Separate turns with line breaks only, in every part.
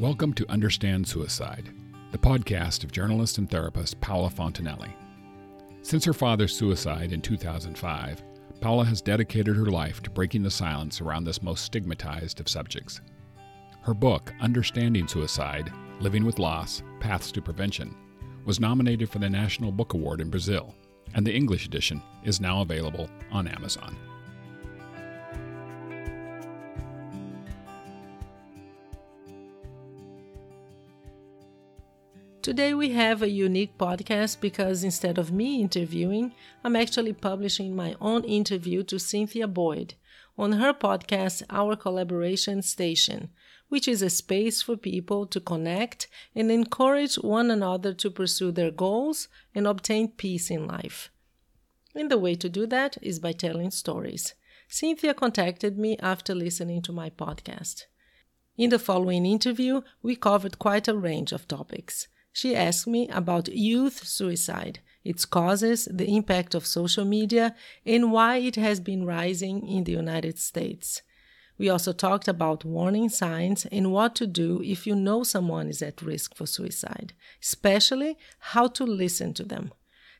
Welcome to Understand Suicide, the podcast of journalist and therapist Paula Fontenelle. Since her father's suicide in 2005, Paula has dedicated her life to breaking the silence around this most stigmatized of subjects. Her book, Understanding Suicide Living with Loss Paths to Prevention, was nominated for the National Book Award in Brazil, and the English edition is now available on Amazon.
Today we have a unique podcast because instead of me interviewing, I'm actually publishing my own interview to Cynthia Boyd on her podcast, Our Collaboration Station, which is a space for people to connect and encourage one another to pursue their goals and obtain peace in life. And the way to do that is by telling stories. Cynthia contacted me after listening to my podcast. In the following interview, we covered quite a range of topics. She asked me about youth suicide, its causes, the impact of social media, and why it has been rising in the United States. We also talked about warning signs and what to do if you know someone is at risk for suicide, especially how to listen to them.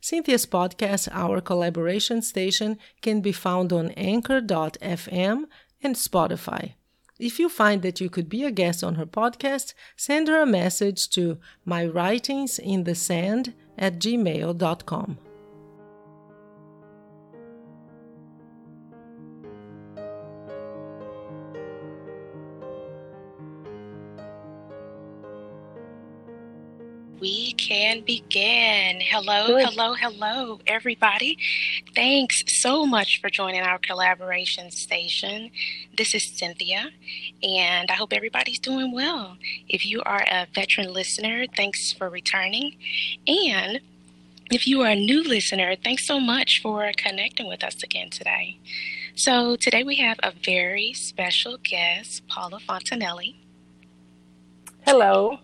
Cynthia's podcast, Our Collaboration Station, can be found on anchor.fm and Spotify. If you find that you could be a guest on her podcast, send her a message to mywritingsinthesand at gmail.com.
can begin. Hello, Good. hello, hello, everybody. Thanks so much for joining our collaboration station. This is Cynthia, and I hope everybody's doing well. If you are a veteran listener, thanks for returning. And if you are a new listener, thanks so much for connecting with us again today. So, today we have a very special guest, Paula Fontenelle.
Hello.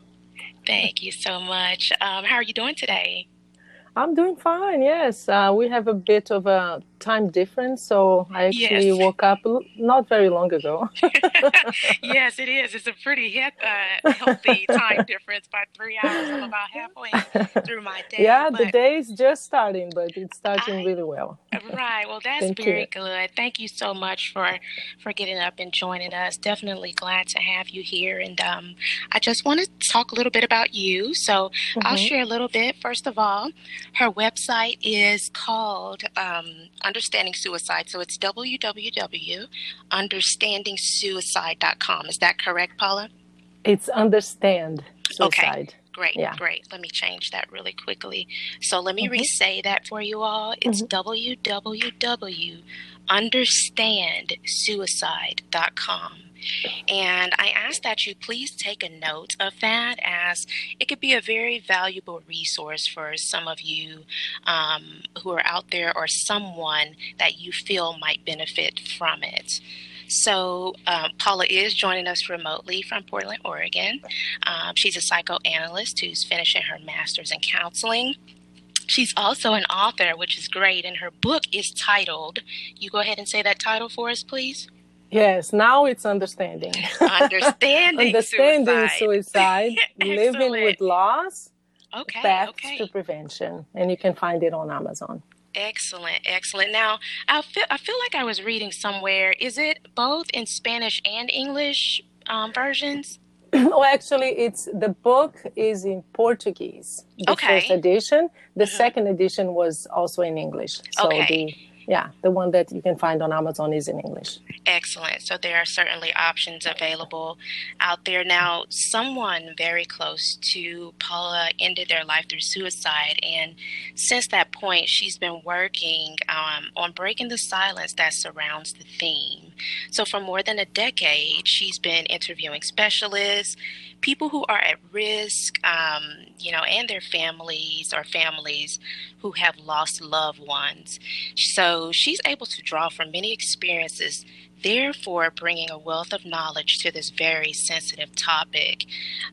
Thank you so much. Um, how are you doing today?
I'm doing fine. Yes, uh, we have a bit of a time difference, so I actually yes. woke up not very long ago.
yes, it is. It's a pretty hit, uh, healthy time difference by three hours. I'm about halfway through my day.
Yeah, the day is just starting, but it's starting I, really well.
right. Well, that's Thank very you. good. Thank you so much for for getting up and joining us. Definitely glad to have you here. And um, I just want to talk a little bit about you. So mm-hmm. I'll share a little bit. First of all, her website is called. Um, Understanding Suicide. So it's www.understandingsuicide.com. Is that correct, Paula?
It's understand suicide.
Okay. Great, yeah. great. Let me change that really quickly. So let me mm-hmm. re-say that for you all. It's mm-hmm. www.understandsuicide.com. And I ask that you please take a note of that as it could be a very valuable resource for some of you um, who are out there or someone that you feel might benefit from it. So, um, Paula is joining us remotely from Portland, Oregon. Um, she's a psychoanalyst who's finishing her master's in counseling. She's also an author, which is great, and her book is titled, you go ahead and say that title for us, please.
Yes, now it's understanding.
Understanding,
understanding
suicide,
suicide living with loss,
okay, okay.
to prevention, and you can find it on Amazon.
Excellent, excellent. Now, I feel I feel like I was reading somewhere. Is it both in Spanish and English um, versions?
well, actually, it's the book is in Portuguese. The
okay.
first edition. The mm-hmm. second edition was also in English.
So okay.
the yeah, the one that you can find on Amazon is in English.
Excellent. So there are certainly options available out there. Now, someone very close to Paula ended their life through suicide. And since that point, she's been working um, on breaking the silence that surrounds the theme. So for more than a decade, she's been interviewing specialists, people who are at risk, um, you know, and their families or families who have lost loved ones. So she's able to draw from many experiences, therefore bringing a wealth of knowledge to this very sensitive topic.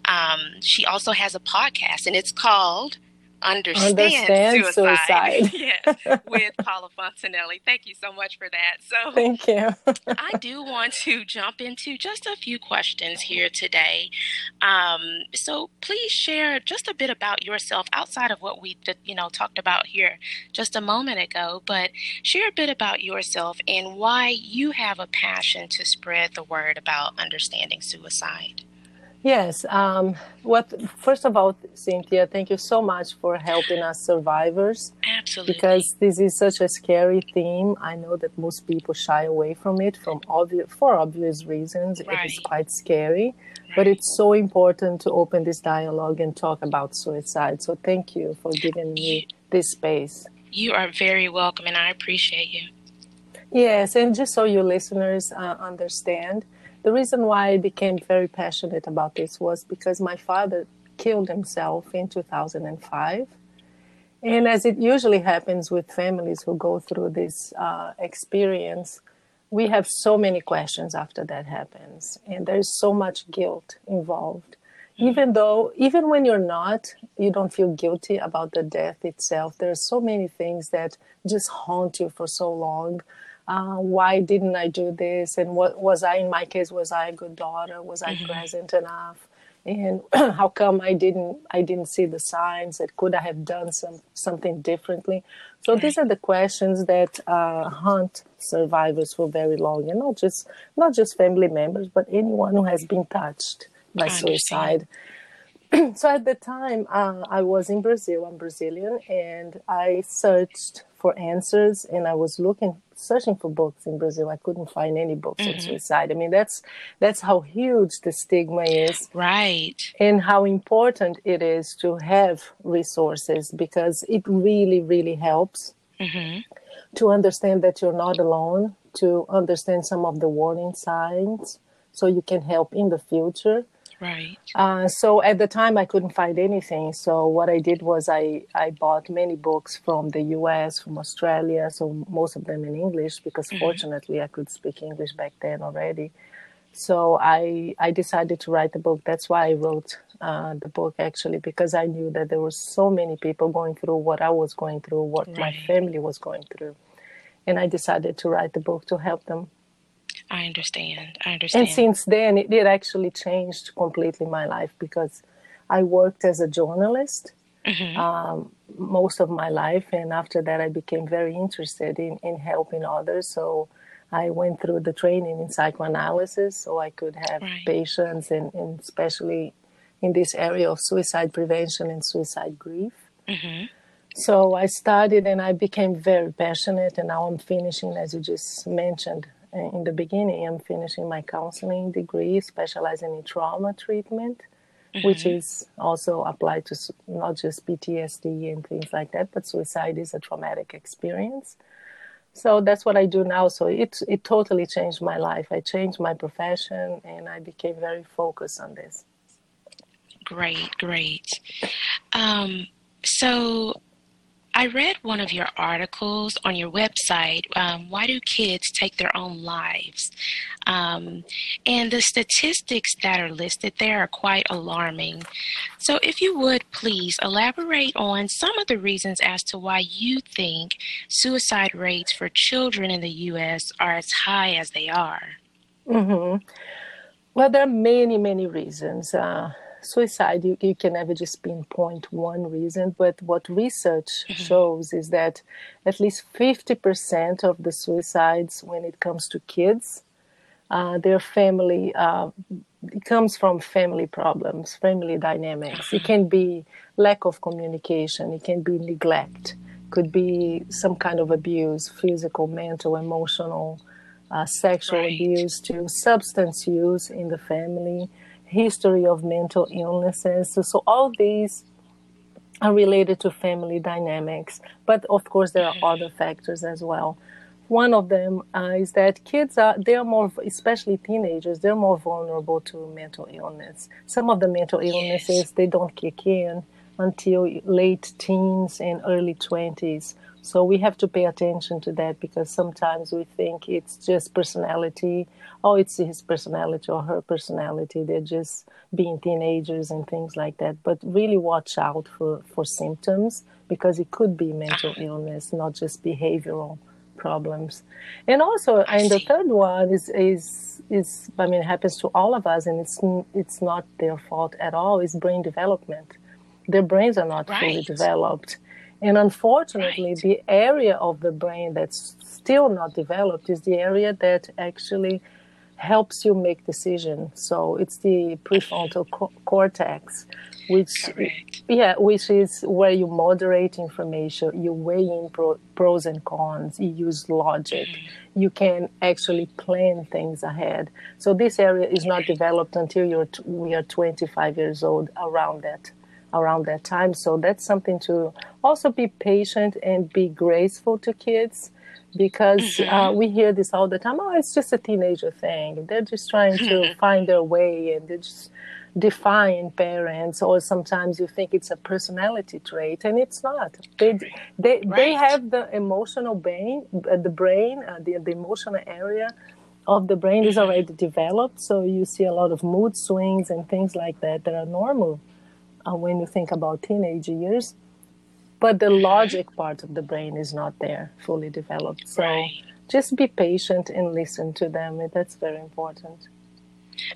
Um, she also has a podcast, and it's called understand,
understand suicide.
suicide. yes, with Paula Fontenelle. Thank you so much for that. So,
thank you.
I do want to jump into just a few questions here today. Um, so, please share just a bit about yourself outside of what we, you know, talked about here just a moment ago. But share a bit about yourself and why you have a passion to spread the word about understanding suicide.
Yes. Um, what first of all, Cynthia, thank you so much for helping us survivors.
Absolutely.
Because this is such a scary theme. I know that most people shy away from it from obvious for obvious reasons.
Right.
It is quite scary.
Right.
But it's so important to open this dialogue and talk about suicide. So thank you for giving me this space.
You are very welcome, and I appreciate you.
Yes, and just so your listeners uh, understand, the reason why I became very passionate about this was because my father killed himself in 2005. And as it usually happens with families who go through this uh, experience, we have so many questions after that happens. And there's so much guilt involved. Even though, even when you're not, you don't feel guilty about the death itself. There are so many things that just haunt you for so long uh, why didn't I do this? And what was I, in my case, was I a good daughter? Was I mm-hmm. present enough? And how come I didn't, I didn't see the signs that could I have done some, something differently? So these are the questions that uh, haunt survivors for very long, and not just, not just family members, but anyone who has been touched by suicide. so at the time, uh, I was in Brazil. I'm Brazilian, and I searched for answers, and I was looking searching for books in Brazil. I couldn't find any books mm-hmm. on suicide. I mean, that's that's how huge the stigma is,
right?
And how important it is to have resources because it really, really helps
mm-hmm.
to understand that you're not alone, to understand some of the warning signs, so you can help in the future.
Right.
Uh, so at the time, I couldn't find anything. So what I did was I, I bought many books from the U.S., from Australia. So most of them in English because mm-hmm. fortunately I could speak English back then already. So I I decided to write the book. That's why I wrote uh, the book actually because I knew that there were so many people going through what I was going through, what right. my family was going through, and I decided to write the book to help them
I understand. I understand.
And since then, it, it actually changed completely my life because I worked as a journalist
mm-hmm.
um, most of my life. And after that, I became very interested in, in helping others. So I went through the training in psychoanalysis so I could have
right.
patients, and, and, especially in this area of suicide prevention and suicide grief.
Mm-hmm.
So I started and I became very passionate, and now I'm finishing, as you just mentioned, in the beginning, I'm finishing my counseling degree, specializing in trauma treatment, mm-hmm. which is also applied to not just PTSD and things like that, but suicide is a traumatic experience. So that's what I do now. So it it totally changed my life. I changed my profession, and I became very focused on this.
Great, great. Um, so I read one of your articles on your website. Um, Why do kids take their own lives? Um, and the statistics that are listed there are quite alarming. So, if you would please elaborate on some of the reasons as to why you think suicide rates for children in the U.S. are as high as they are.
Mm-hmm. Well, there are many, many reasons. Uh, suicide, you, you can never just pinpoint one reason, but what research mm-hmm. shows is that at least 50% of the suicides, when it comes to kids, uh, their family, uh, it comes from family problems, family dynamics. It can be lack of communication, it can be neglect, could be some kind of abuse, physical, mental, emotional, uh, sexual
right.
abuse, to substance use in the family history of mental illnesses. So, so all these are related to family dynamics, but of course there are other factors as well. One of them uh, is that kids are they are more, especially teenagers, they're more vulnerable to mental illness. Some of the mental illnesses
yes.
they don't kick in until late teens and early twenties, So we have to pay attention to that because sometimes we think it's just personality. Oh, it's his personality or her personality. They're just being teenagers and things like that. But really watch out for, for symptoms because it could be mental illness, not just behavioral problems. And also, I and see. the third one is, is, is, I mean, it happens to all of us and it's, it's not their fault at all, is brain development. Their brains are not right. fully developed and unfortunately, right. the area of the brain that's still not developed is the area that actually helps you make decisions. So it's the prefrontal co- cortex, which
Correct.
yeah, which is where you moderate information, you weigh in pro- pros and cons, you use logic, mm-hmm. you can actually plan things ahead. So this area is not developed until you're t- we are 25 years old. Around that around that time. So that's something to also be patient and be graceful to kids because mm-hmm. uh, we hear this all the time. Oh, it's just a teenager thing. They're just trying to find their way and they're just defying parents. Or sometimes you think it's a personality trait, and it's not. They they right. they have the emotional brain, uh, the brain, uh, the the emotional area of the brain is mm-hmm. already developed. So you see a lot of mood swings and things like that that are normal when you think about teenage years. But the logic part of the brain is not there, fully developed. So right. just be patient and listen to them. That's very important.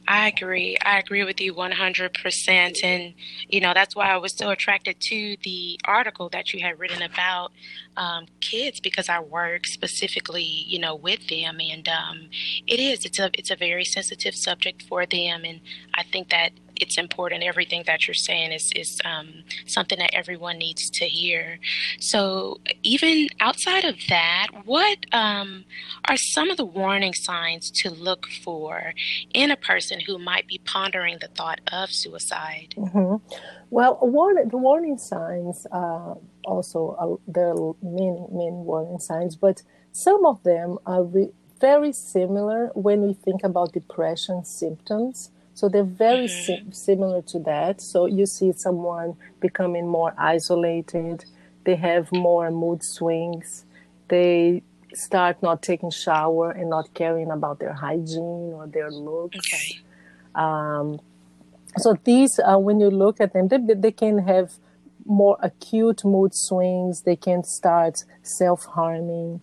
I agree. I agree with you 100%. And, you know, that's why I was so attracted to the article that you had written about um, kids because I work specifically, you know, with them. And um, it is, it's a, it's a very sensitive subject for them. And I think that it's important. Everything that you're saying is is um, something that everyone needs to hear. So even outside of that, what um, are some of the warning signs to look for in a person who might be pondering the thought of suicide?
Mm-hmm. Well, the warning signs uh, also uh, there are many many warning signs, but some of them are. Re- very similar when we think about depression symptoms. So they're very mm-hmm. similar to that. So you see someone becoming more isolated, they have more mood swings, they start not taking shower and not caring about their hygiene or their looks.
Okay.
Um, so these, uh, when you look at them, they, they can have more acute mood swings. They can start self-harming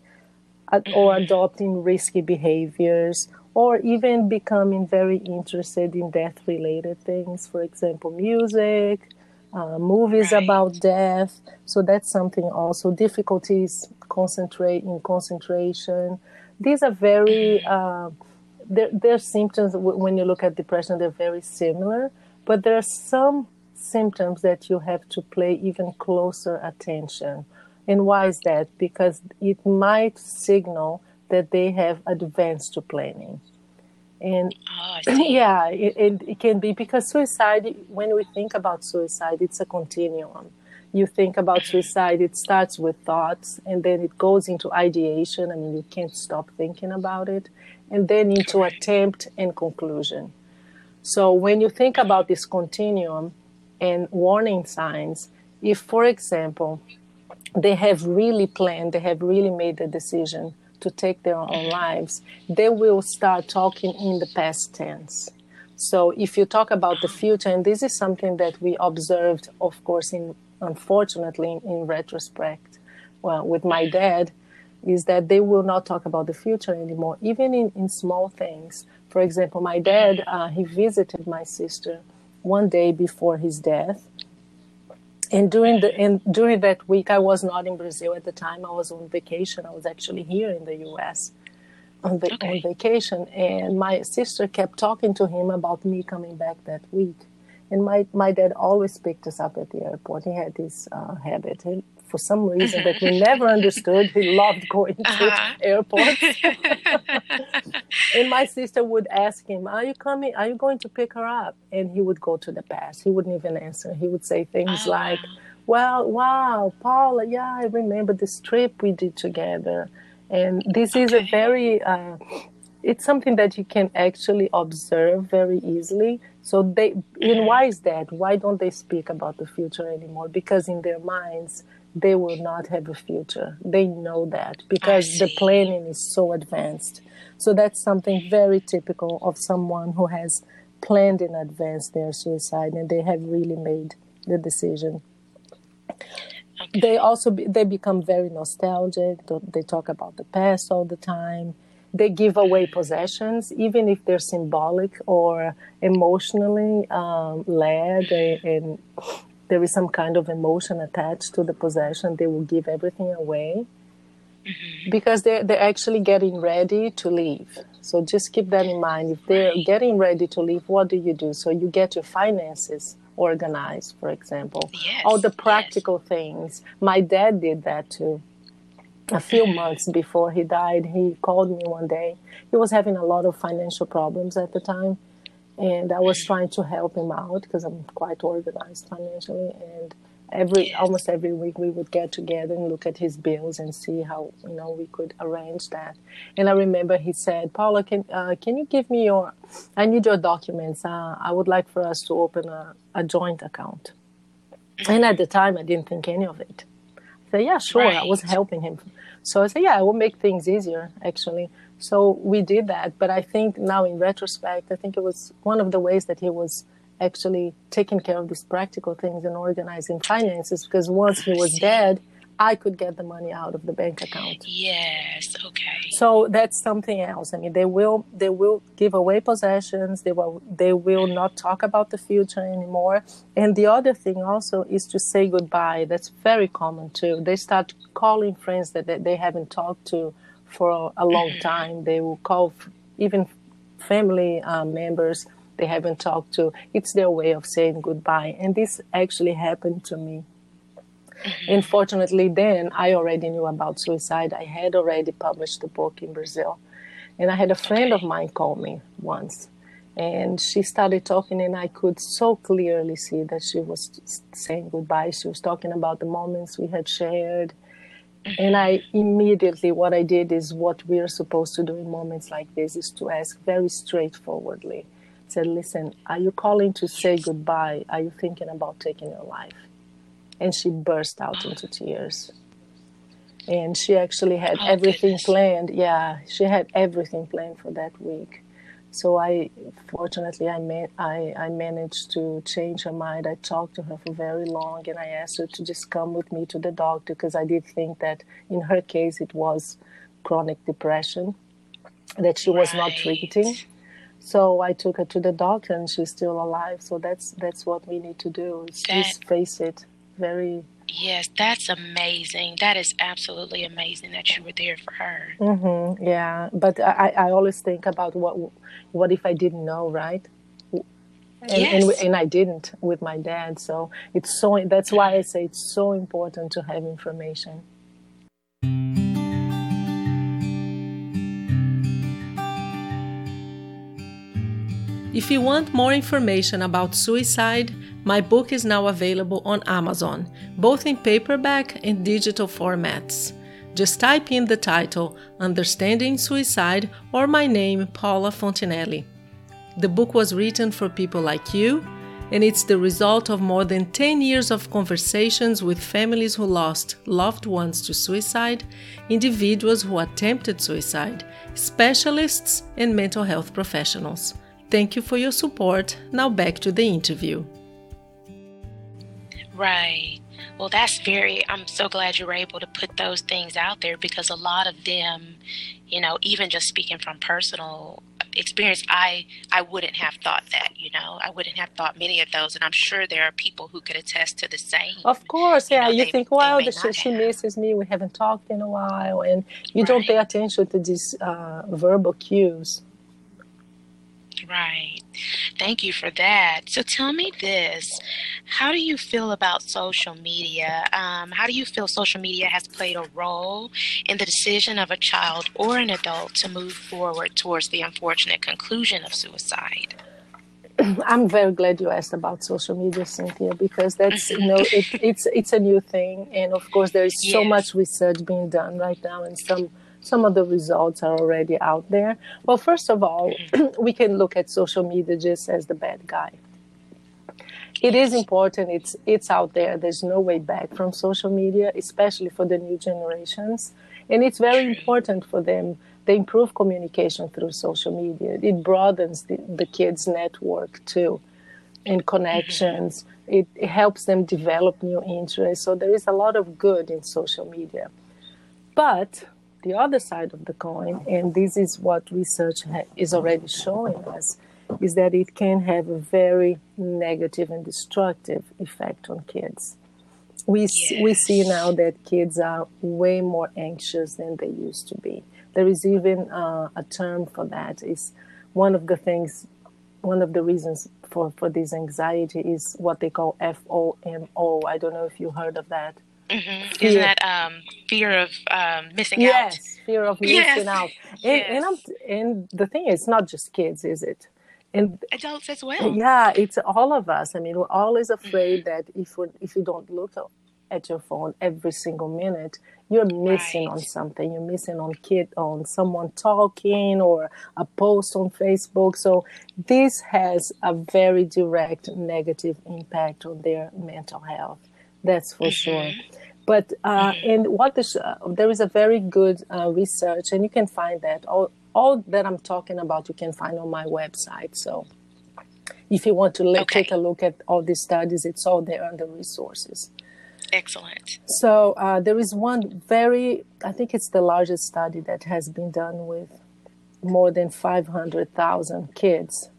uh, or mm-hmm. adopting risky behaviors or even becoming very interested in death related things, for example, music, uh, movies right. about death. So that's something also difficulties concentrate in concentration. These are very uh, their, their symptoms when you look at depression they're very similar, but there are some symptoms that you have to pay even closer attention. And why is that? Because it might signal that they have advanced to planning. And
oh,
yeah, it, it, it, can be because suicide, when we think about suicide, it's a continuum. You think about suicide, it starts with thoughts and then it goes into ideation. I mean, you can't stop thinking about it. And then into attempt and conclusion. So when you think about this continuum and warning signs, if, for example, they have really planned, they have really made the decision to take their own lives, they will start talking in the past tense. So if you talk about the future, and this is something that we observed, of course, in unfortunately in, retrospect, well, with my dad, is that they will not talk about the future anymore, even in, in small things. For example, my dad, uh, he visited my sister one day before his death, and during the and during that week i was not in brazil at the time. I was on vacation. I was actually here in the us on, the, okay. on vacation. And my sister kept talking to him about me coming back that week. And my, my dad always picked us up at the airport. He had this uh, habit. He, for some reason that we never understood. He loved going to uh-huh. airports. and my sister would ask him, Are you coming? Are you going to pick her up? And he would go to the past. He wouldn't even answer. He would say things oh, like, Well, wow, Paula, yeah, I remember this trip we did together. And this okay. is a very, uh, it's something that you can actually observe very easily. So they, and why is that? Why don't they speak about the future anymore? Because in their minds, they will not have a future. They know that because the planning is so advanced. So that's something very typical of someone who has planned in advance their suicide and they have really made the decision. Okay. They also be, they become very nostalgic. They talk about the past all the time. They give away possessions, even if they're symbolic or emotionally um, led, and there is some kind of emotion attached to the possession. They will give everything away mm-hmm. because they're they're actually getting ready to leave. So just keep that in mind. If they're getting ready to leave, what do you do? So you get your finances organized, for example.
Yes,
All the practical yes. things. My dad did that too. A few months before he died, he called me one day. He was having a lot of financial problems at the time, and I was trying to help him out because I'm quite organized financially. And every almost every week we would get together and look at his bills and see how you know we could arrange that. And i remember he said paula can uh, can you give me your i need your documents. Uh, i would like for us to open a, a joint account. And at the time i didn't think any of it. I said yeah sure. Right. i was helping him. So i said yeah i will make things easier actually so we did that but i think now in retrospect i think it was one of the ways that he was actually taking care of these practical things and organizing finances because once he was dead, I could get the money out of the bank account.
Yes, okay.
So that's something else. I mean, they will they will give away possessions. They will they will not talk about the future anymore. And the other thing also is to say goodbye. That's very common too. They start calling friends that they haven't talked to for a long mm-hmm. time. They will call even family uh, members they haven't talked to. It's their way of saying goodbye. And this actually happened to me. Mm-hmm. Unfortunately, then I already knew about suicide. I had already published a book in Brazil. And I had a friend of mine call me once. And she started talking, and I could so clearly see that she was saying goodbye. She was talking about the moments we had shared. And I immediately, what I did is what we're supposed to do in moments like this is to ask very straightforwardly said, Listen, are you calling to say goodbye? Are you thinking about taking your life? And she burst out into tears. And she actually had oh, everything goodness. planned. Yeah, she had everything planned for that week. So I, fortunately, I, man, I, I managed to change her mind. I talked to her for very long, and I asked her to just come with me to the doctor because I did think that in her case it was chronic depression that she was not treating. So I took her to the doctor, and she's still alive. So that's that's what we need to do. Is that, face it. Very.
Yes, that's amazing. That is absolutely amazing that you were there for her.
Mm-hmm, yeah, but I, I always think about what what if I didn't know, right? And,
yes.
and, and I didn't with my dad. So it's so that's why I say it's so important to have information. If you want more information about suicide, my book is now available on Amazon, both in paperback and digital formats. Just type in the title Understanding Suicide or my name, Paula Fontenelle. The book was written for people like you, and it's the result of more than 10 years of conversations with families who lost loved ones to suicide, individuals who attempted suicide, specialists, and mental health professionals. Thank you for your support. Now back to the interview.
Right. Well, that's very, I'm so glad you were able to put those things out there because a lot of them, you know, even just speaking from personal experience, I, I wouldn't have thought that, you know, I wouldn't have thought many of those. And I'm sure there are people who could attest to the same.
Of course. Yeah. You, know, you they, think, well, she, she misses me. We haven't talked in a while. And you right. don't pay attention to these uh, verbal cues.
Right. Thank you for that. So tell me this How do you feel about social media? Um, how do you feel social media has played a role in the decision of a child or an adult to move forward towards the unfortunate conclusion of suicide?
I'm very glad you asked about social media, Cynthia, because that's you know it, it's it's a new thing, and of course there is so yes. much research being done right now, and some some of the results are already out there. Well, first of all, we can look at social media just as the bad guy. it is important. It's it's out there. There's no way back from social media, especially for the new generations, and it's very important for them. They improve communication through social media. It broadens the, the kids' network too, and connections. Mm-hmm. It, it helps them develop new interests. So there is a lot of good in social media, but the other side of the coin, and this is what research ha- is already showing us, is that it can have a very negative and destructive effect on kids. We, yes. we see now that kids are way more anxious than they used to be. There is even uh, a term for that. Is one of the things, one of the reasons for, for this anxiety is what they call FOMO. I don't know if you heard of that.
Mm-hmm. Isn't that um, fear of um, missing
yes,
out?
Yes, fear of missing yes. out. And, yes. and, and the thing is, not just kids, is it?
and adults as well.
Yeah, it's all of us. I mean, we're always afraid mm-hmm. that if we if you don't look at your phone every single minute, you're missing right. on something. You're missing on kid on someone talking or a post on Facebook. So this has a very direct negative impact on their mental health. That's for mm-hmm. sure. But uh, mm-hmm. and what this, uh, there is a very good uh, research, and you can find that all all that I'm talking about you can find on my website. So if you want to okay. take a look at all these studies, it's all there under resources.
Excellent.
So uh, there is one very, I think it's the largest study that has been done with more than 500,000 kids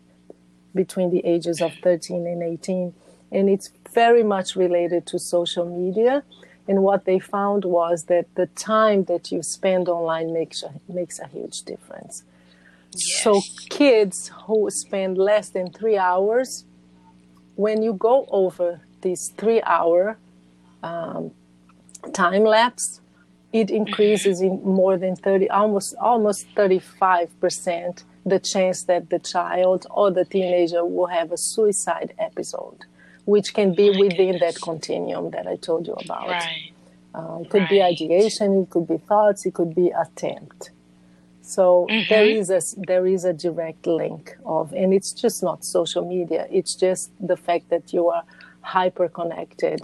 between the ages of 13 and 18. And it's very much related to social media and what they found was that the time that you spend online makes a, makes a huge difference. Yes. So kids who spend less than three hours, when you go over this three hour um, time lapse, it increases in more than 30, almost almost 35 percent the chance that the child or the teenager will have a suicide episode which can be within goodness. that continuum that I told you about.
Right.
Uh, it could right. be ideation, it could be thoughts, it could be attempt. So mm-hmm. there is a there is a direct link of, and it's just not social media. It's just the fact that you are hyper connected,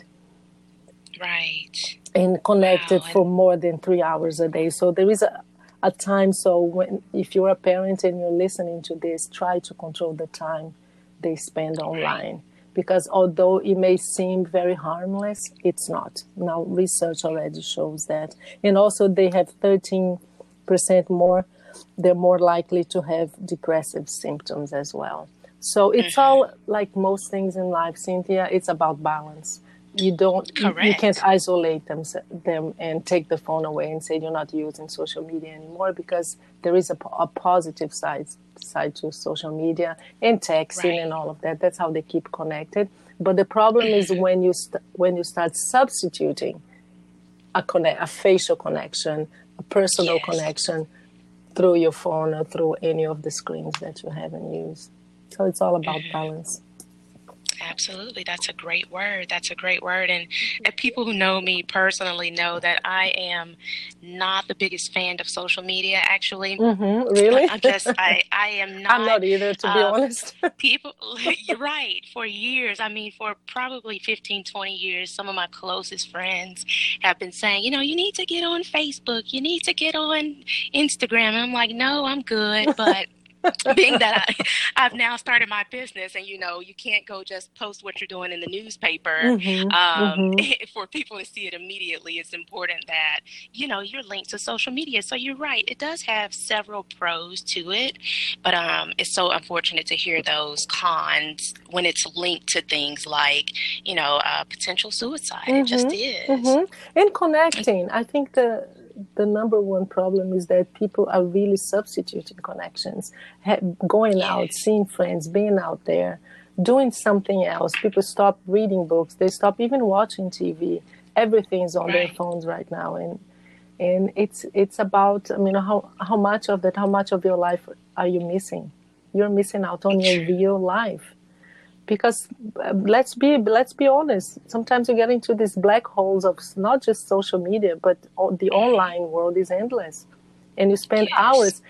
right,
and connected wow. for more than three hours a day. So there is a a time. So when if you're a parent and you're listening to this, try to control the time they spend online because although it may seem very harmless, it's not. Now, research already shows that. And also, they have 13% more, they're more likely to have depressive symptoms as well. So it's mm-hmm. all like most things in life, Cynthia, it's about balance. You don't, Correct. you can't isolate them, them and take the phone away and say you're not using social media anymore because there is a, a positive side side to social media and texting right. and all of that. That's how they keep connected. But the problem is when you st- when you start substituting a connect, a facial connection, a personal yes. connection through your phone or through any of the screens that you haven't used. So it's all about mm-hmm. balance.
Absolutely. That's a great word. That's a great word. And, and, people who know me personally know that I am not the biggest fan of social media, actually.
Mm-hmm, really?
I'm just, I, I am not.
I'm not either, to be uh, honest.
people, you're right. For years, I mean, for probably 15, 20 years, some of my closest friends have been saying, you know, you need to get on Facebook, you need to get on Instagram. And I'm like, no, I'm good. But being that I, I've now started my business, and you know, you can't go just post what you're doing in the newspaper mm-hmm, um, mm-hmm. for people to see it immediately. It's important that you know you're linked to social media. So you're right; it does have several pros to it, but um, it's so unfortunate to hear those cons when it's linked to things like you know uh, potential suicide. Mm-hmm, it just mm-hmm, is.
Mm-hmm. And connecting, I think the the number one problem is that people are really substituting connections, going out, seeing friends, being out there, doing something else. People stop reading books. They stop even watching TV. Everything's on right. their phones right now, and and it's it's about I mean how how much of that, how much of your life are you missing? You're missing out on your real life because uh, let's be let's be honest sometimes you get into these black holes of not just social media but the online world is endless and you spend yes. hours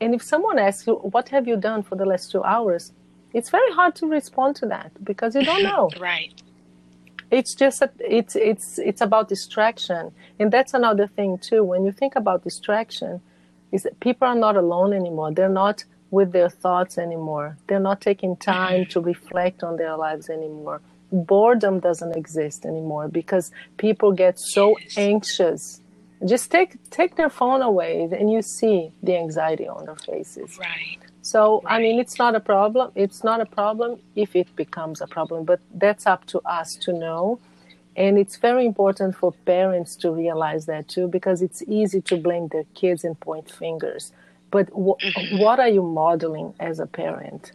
and if someone asks you what have you done for the last two hours it's very hard to respond to that because you don't know.
right.
It's just a, it's it's it's about distraction, and that's another thing too. When you think about distraction, is that people are not alone anymore. They're not with their thoughts anymore. They're not taking time to reflect on their lives anymore. Boredom doesn't exist anymore because people get so anxious. Just take take their phone away, and you see the anxiety on their faces.
Right.
So I mean, it's not a problem. It's not a problem if it becomes a problem, but that's up to us to know. And it's very important for parents to realize that too, because it's easy to blame their kids and point fingers. But wh-
Mm-hmm.
what are you modeling as a parent?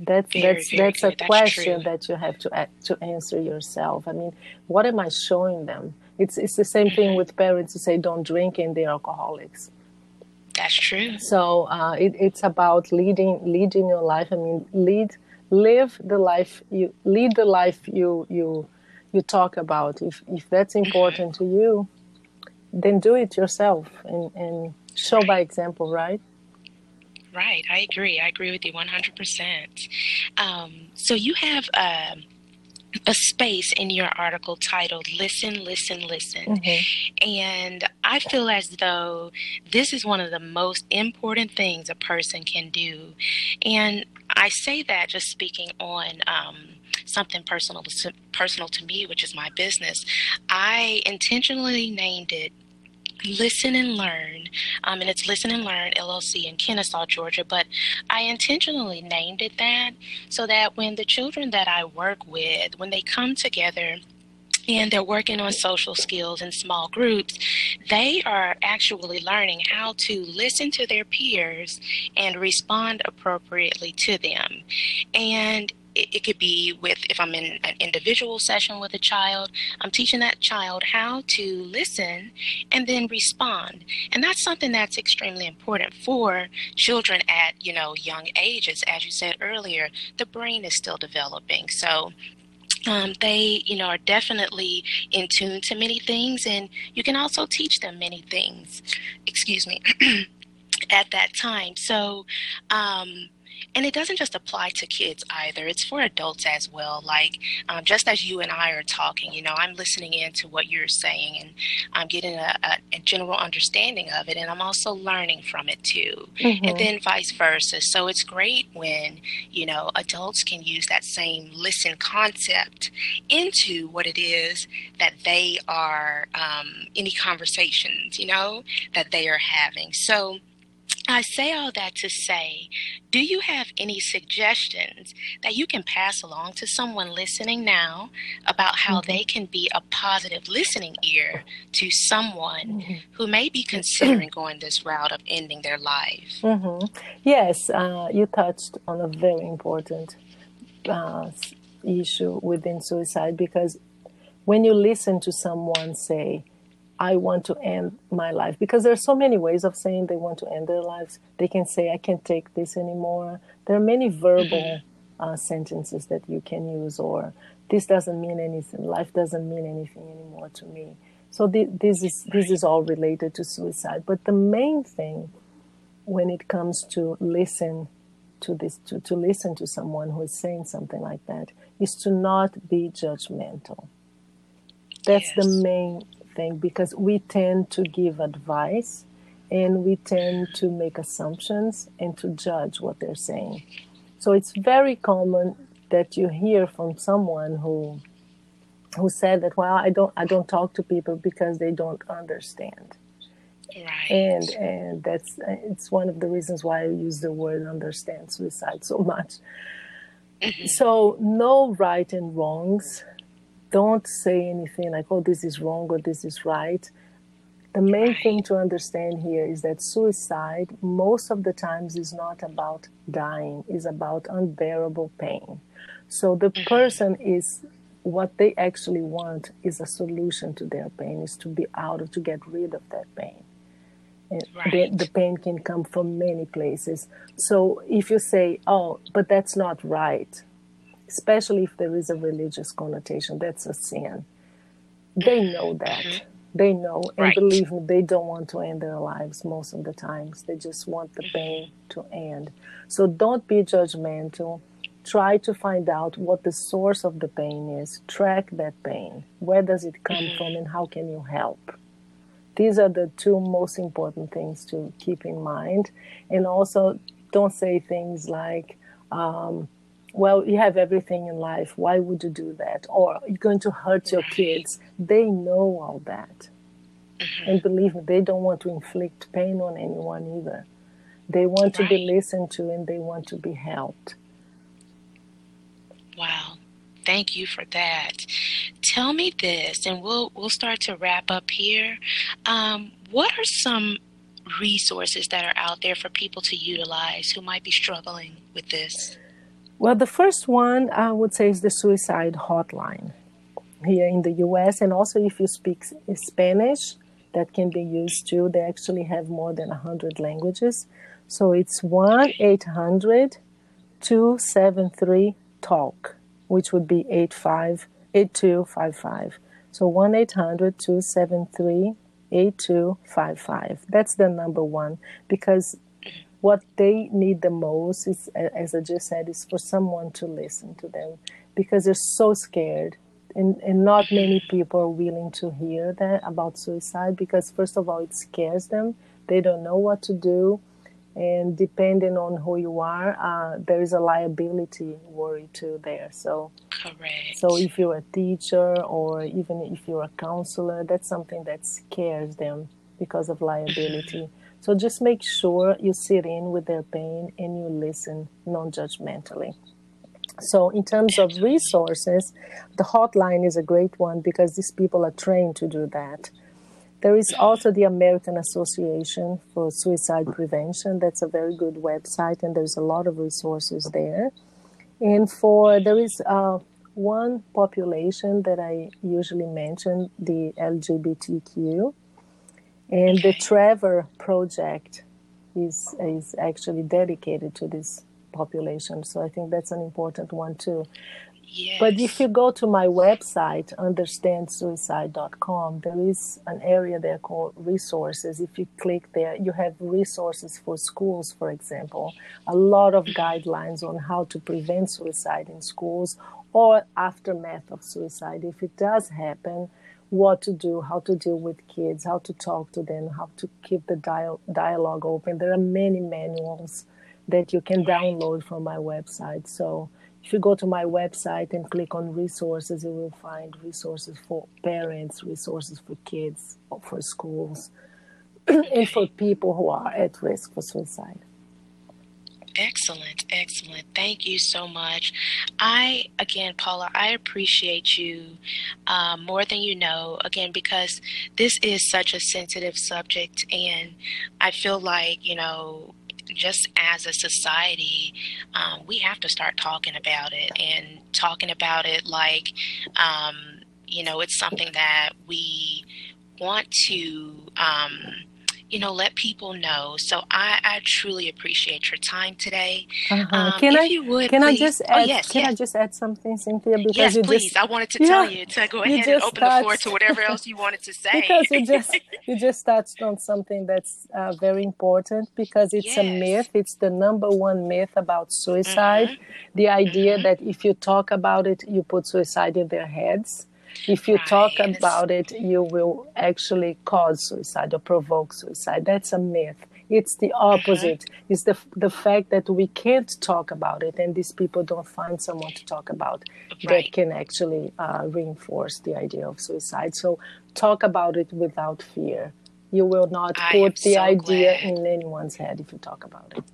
That's
Very,
that's
very
that's a
good.
Question that you have to to answer yourself. I mean, what am I showing them? It's it's the same thing with parents who say don't drink and they're alcoholics.
That's true.
So uh, it, it's about leading leading your life. I mean, lead live the life you lead the life you you you talk about. If if that's important to you, then do it yourself and and show by example, right?
Right. I agree. I agree with you 100%. Um, so you have um a space in your article titled Listen, Listen, Listen. And I feel as though this is one of the most important things a person can do. And I say that just speaking on um, something personal personal to me, which is my business. I intentionally named it Listen and Learn, um, and it's Listen and Learn LLC in Kennesaw, Georgia. But I intentionally named it that so that when the children that I work with, when they come together and they're working on social skills in small groups, they are actually learning how to listen to their peers and respond appropriately to them. And it, it could be with if I'm in an individual session with a child, I'm teaching that child how to listen and then respond. And that's something that's extremely important for children at, you know, young ages. As you said earlier, the brain is still developing. So um, they, you know, are definitely in tune to many things, and you can also teach them many things. Excuse me. at that time. So, um, and it doesn't just apply to kids either. It's for adults as well. Like, um, just as you and I are talking, you know, I'm listening in to what you're saying and I'm getting a, a, a general understanding of it. And I'm also learning from it too. And then vice versa. So it's great when, you know, adults can use that same listen concept into what it is that they are, um, any conversations, you know, that they are having. So, I say all that to say, do you have any suggestions that you can pass along to someone listening now about how
Mm-hmm.
they can be a positive listening ear to someone
Mm-hmm.
who may be considering going this route of ending their life?
hmm Yes, uh, you touched on a very important uh, issue within suicide because when you listen to someone say, I want to end my life, because there are so many ways of saying they want to end their lives. They can say, I can't take this anymore. There are many verbal uh, sentences that you can use, or this doesn't mean anything. Life doesn't mean anything anymore to me. So thi- this is this is all related to suicide. But the main thing when it comes to listen to this to, to listen to someone who is saying something like that is to not be judgmental that's the main thing because we tend to give advice and we tend to make assumptions and to judge what they're saying so it's very common that you hear from someone who who said that well i don't i don't talk to people because they don't understand
Right.
and and that's it's one of the reasons why I use the word understand suicide so much. Mm-hmm. So no right and wrongs. Don't say anything like oh this is wrong or this is right. The main
Right.
thing to understand here is that suicide most of the times is not about dying, is about unbearable pain. So the mm-hmm. person is what they actually want is a solution to their pain, is to be out of to get rid of that pain. And the, the pain can come from many places. So if you say, oh, but that's not right, especially if there is a religious connotation, that's a sin. They know that. Mm-hmm. They know, and
Right.
believe me, they don't want to end their lives most of the times. They just want the mm-hmm. pain to end. So don't be judgmental. Try to find out what the source of the pain is. Track that pain. Where does it come mm-hmm. from, and how can you help? These are the two most important things to keep in mind. And also, don't say things like, um, well, you have everything in life. Why would you do that? Or you're going to hurt your kids. They know all that. And believe me, they don't want to inflict pain on anyone either. They want to be listened to and they want to be helped.
Wow. Thank you for that. Tell me this, and we'll we'll start to wrap up here. Um, what are some resources that are out there for people to utilize who might be struggling with this?
Well, the first one I would say is the suicide hotline here in the US. And also, if you speak eh, Spanish, that can be used too. They actually have more than 100 languages. So it's 1 800 273 TALK, which would be 85 8255. So 1 800 273 8255. That's the number one because what they need the most is, as I just said, is for someone to listen to them because they're so scared. And, and not many people are willing to hear that about suicide because, first of all, it scares them. They don't know what to do. And depending on who you are, uh, there is a liability worry too there. So,
Correct.
so if you're a teacher or even if you're a counselor, that's something that scares them because of liability. So just make sure you sit in with their pain and you listen non-judgmentally. So in terms of resources, the hotline is a great one because these people are trained to do that. There is also the American Association for Suicide Prevention. That's a very good website, and there's a lot of resources there. And for there is uh, one population that I usually mention, the LGBTQ, and the Trevor Project is is actually dedicated to this population. So I think that's an important one too.
yes.
But if you go to my website, understandsuicide.com, there is an area there called resources. If you click there, you have resources for schools, for example, a lot of guidelines on how to prevent suicide in schools or aftermath of suicide. If it does happen, what to do, how to deal with kids, how to talk to them, how to keep the dial- dialogue open. There are many manuals that you can download from my website. So if you go to my website and click on resources, you will find resources for parents, resources for kids, for schools, and for people who are at risk for suicide.
Excellent, excellent. Thank you so much. I, again, Paula, I appreciate you um, more than you know, again, because this is such a sensitive subject, and I feel like, you know, just as a society, um, we have to start talking about it and talking about it like, um, you know, it's something that we want to. Um, you know, let people know. So I, I truly appreciate your time today.
Uh-huh.
Um,
can
if
I
you would,
can I
please-
just
oh,
add
yes,
can
yes.
I just add something, Cynthia? Because
yes, please.
just
I wanted to tell
Yeah.
you to go ahead and open the floor
touched-
to whatever else you wanted to say.
because you just you just touched on something that's uh, very important because it's a myth it's the number one myth about suicide the idea
Mhm.
that if you talk about it you put suicide in their heads if you
Right,
talk about it you will actually cause suicide or provoke suicide that's a myth it's the opposite it's the the fact that we can't talk about it and these people don't find someone to talk about that can actually uh, reinforce the idea of suicide. So talk about it without fear. You will not
I
put the
so
idea
glad.
in anyone's head if you talk about it.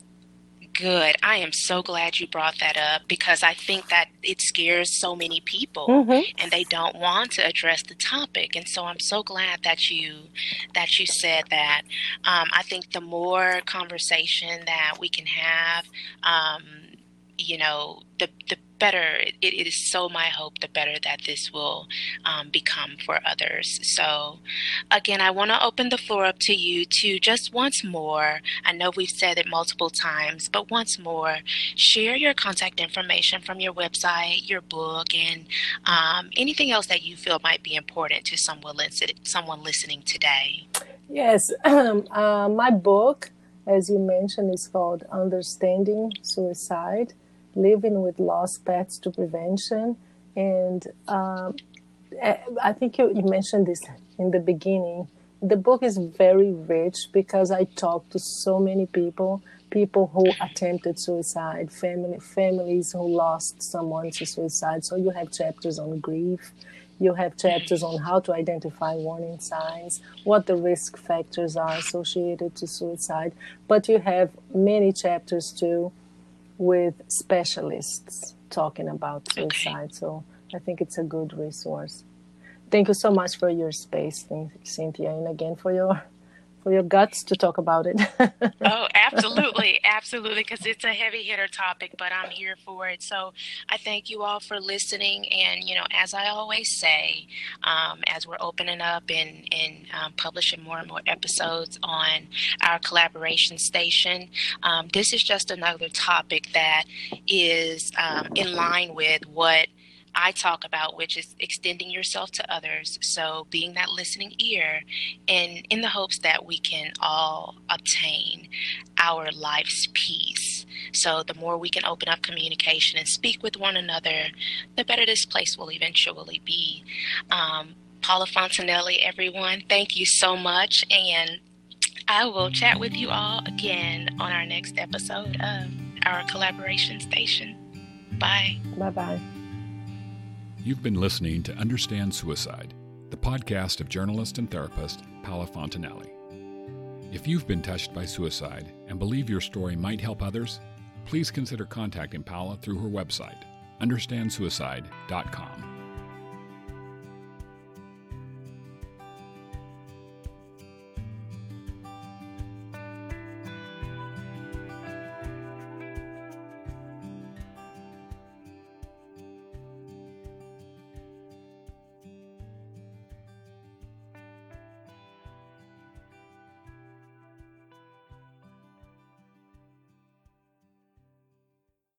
Good. I am so glad you brought that up because I think that it scares so many people.
Mhm.
and they don't want to address the topic and so i'm so glad that you that you said that um, i think the more conversation that we can have um, you know the the better. It, it is so my hope the better that this will um, become for others. So again i want to open the floor up to you to just once more i know we've said it multiple times but once more share your contact information from your website your book and um, anything else that you feel might be important to someone listening someone listening today.
Yes uh, my book as you mentioned is called understanding suicide living with loss paths to prevention. And um, eh, I think you, you mentioned this in the beginning. The book is very rich because I talked to so many people, people who attempted suicide, family, families who lost someone to suicide. So you have chapters on grief, you have chapters on how to identify warning signs, what the risk factors are associated to suicide, but you have many chapters too with specialists talking about suicide. Okay. So I think it's a good resource. Thank you so much for your space, Cynthia, and again for your for your guts to talk about it.
oh, absolutely, absolutely, because it's a heavy hitter topic, but I'm here for it. So I thank you all for listening. And you know, as I always say, um, as we're opening up and and um, publishing more and more episodes on our collaboration station, um, this is just another topic that is um, in line with what I talk about, which is extending yourself to others. So, being that listening ear, and in the hopes that we can all obtain our life's peace. So, the more we can open up communication and speak with one another, the better this place will eventually be. Um, Paula Fontenelle, everyone, thank you so much. And I will chat with you all again on our next episode of our collaboration station. Bye.
Bye bye.
You've been listening to Understand Suicide, the podcast of journalist and therapist Paula Fontenelle. If you've been touched by suicide and believe your story might help others, please consider contacting Paula through her website, understandsuicide.com.